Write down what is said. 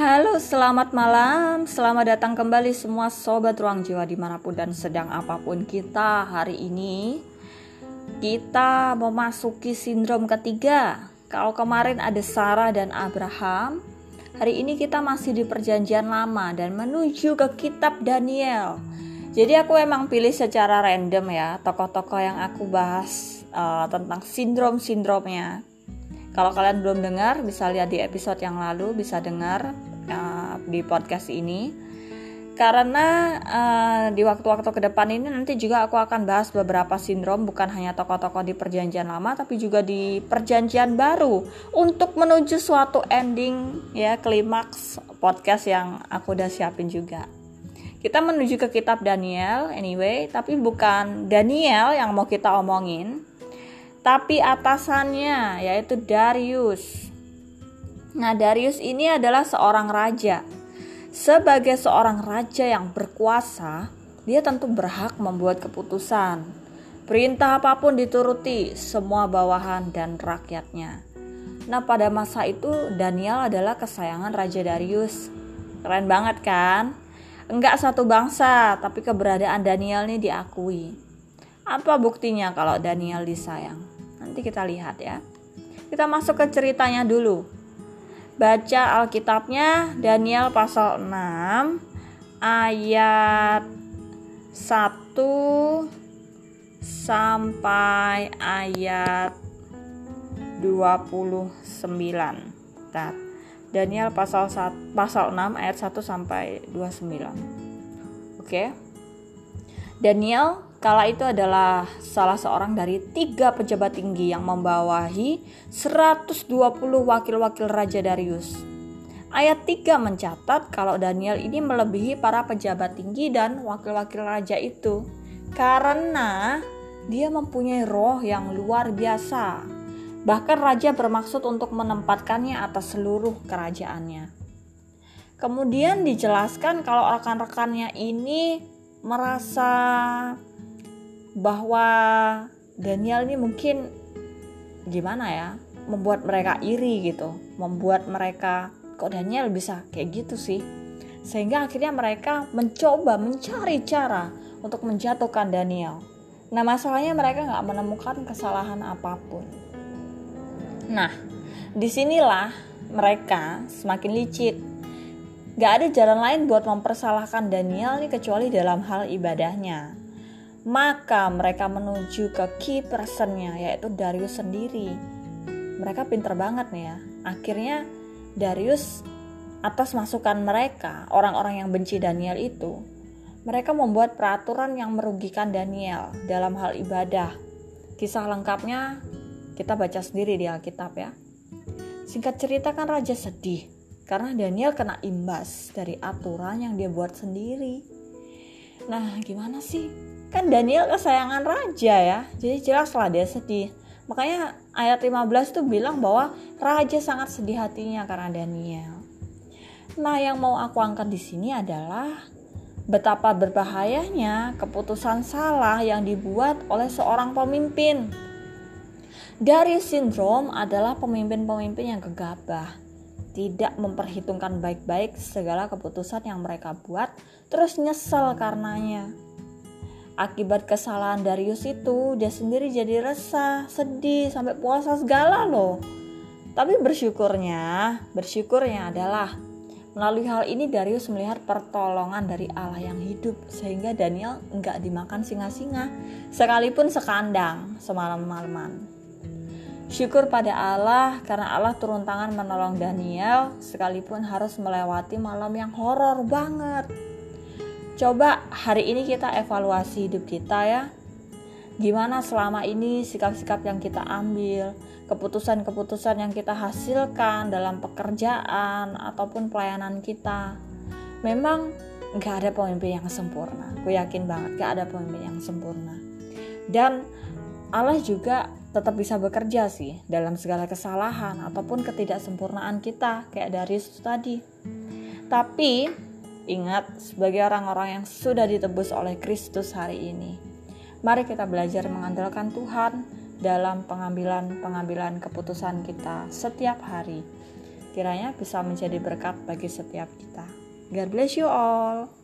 Halo, selamat malam. Selamat datang kembali semua sobat ruang jiwa di mana pun dan sedang apa pun kita hari ini. Kita memasuki sindrom ketiga. Kalau kemarin ada Sarah dan Abraham, hari ini kita masih di perjanjian lama dan menuju ke kitab Daniel. Jadi aku emang pilih secara random ya tokoh-tokoh yang aku bahas uh, tentang sindrom-sindromnya kalau kalian belum dengar, bisa lihat di episode yang lalu, bisa dengar uh, di podcast ini. Karena uh, di waktu-waktu ke depan ini nanti juga aku akan bahas beberapa sindrom bukan hanya tokoh-tokoh di perjanjian lama tapi juga di perjanjian baru untuk menuju suatu ending ya klimaks podcast yang aku udah siapin juga. Kita menuju ke kitab Daniel anyway, tapi bukan Daniel yang mau kita omongin, tapi atasannya yaitu Darius. Nah, Darius ini adalah seorang raja. Sebagai seorang raja yang berkuasa, dia tentu berhak membuat keputusan. Perintah apa pun dituruti semua bawahan dan rakyatnya. Nah, pada masa itu Daniel adalah kesayangan Raja Darius. Keren banget kan? Enggak satu bangsa, tapi keberadaan Daniel ini diakui. Apa buktinya kalau Daniel disayang? Nanti kita lihat ya. Kita masuk ke ceritanya dulu. Baca Alkitabnya Daniel pasal 6 ayat 1 sampai ayat 29. Bentar. Daniel pasal 1, pasal 6 ayat 1 sampai 29. Oke. Daniel Kala itu adalah salah seorang dari tiga pejabat tinggi yang membawahi 120 wakil-wakil Raja Darius. Ayat 3 mencatat kalau Daniel ini melebihi para pejabat tinggi dan wakil-wakil raja itu karena dia mempunyai roh yang luar biasa. Bahkan raja bermaksud untuk menempatkannya atas seluruh kerajaannya. Kemudian dijelaskan kalau rekan-rekannya ini merasa bahwa Daniel ini mungkin gimana ya membuat mereka iri gitu membuat mereka kok Daniel bisa kayak gitu sih? Sehingga akhirnya mereka mencoba mencari cara untuk menjatuhkan Daniel. Nah masalahnya mereka nggak menemukan kesalahan apa pun. Nah di sinilah mereka semakin licik. Gak ada jalan lain buat mempersalahkan Daniel nih kecuali dalam hal ibadahnya maka mereka menuju ke key personnya yaitu Darius sendiri. Mereka pinter banget nih ya. Akhirnya Darius atas masukan mereka orang-orang yang benci Daniel itu mereka membuat peraturan yang merugikan Daniel dalam hal ibadah. Kisah lengkapnya kita baca sendiri di Alkitab ya. Singkat cerita kan raja sedih karena Daniel kena imbas dari aturan yang dia buat sendiri. Nah gimana sih kan Daniel kesayangan raja ya. Jadi jelas lah dia sedih. Makanya ayat 15 tuh bilang bahwa raja sangat sedih hatinya karena Daniel. Nah yang mau aku angkat di sini adalah betapa berbahayanya keputusan salah yang dibuat oleh seorang pemimpin. Dari sindrom adalah pemimpin-pemimpin yang gegabah tidak memperhitungkan baik-baik segala keputusan yang mereka buat terus nyesel karenanya Akibat kesalahan Darius itu, dia sendiri jadi resah, sedih, sampai puasa segala loh. Tapi bersyukurnya, bersyukurnya adalah melalui hal ini Darius melihat pertolongan dari Allah yang hidup sehingga Daniel enggak dimakan singa-singa sekalipun sekandang semalam-malaman. Syukur pada Allah karena Allah turun tangan menolong Daniel sekalipun harus melewati malam yang horor banget. Coba hari ini kita evaluasi hidup kita ya. Gimana selama ini sikap-sikap yang kita ambil, keputusan-keputusan yang kita hasilkan dalam pekerjaan ataupun pelayanan kita. Memang gak ada pemimpin yang sempurna. Gue yakin banget gak ada pemimpin yang sempurna. Dan Allah juga tetap bisa bekerja sih dalam segala kesalahan ataupun ketidaksempurnaan kita kayak dari itu tadi. Tapi Ingat, sebagai orang-orang yang sudah ditebus oleh Kristus hari ini, mari kita belajar mengandalkan Tuhan dalam pengambilan-pengambilan keputusan kita setiap hari. kiranya bisa menjadi berkat bagi setiap kita. God bless you all.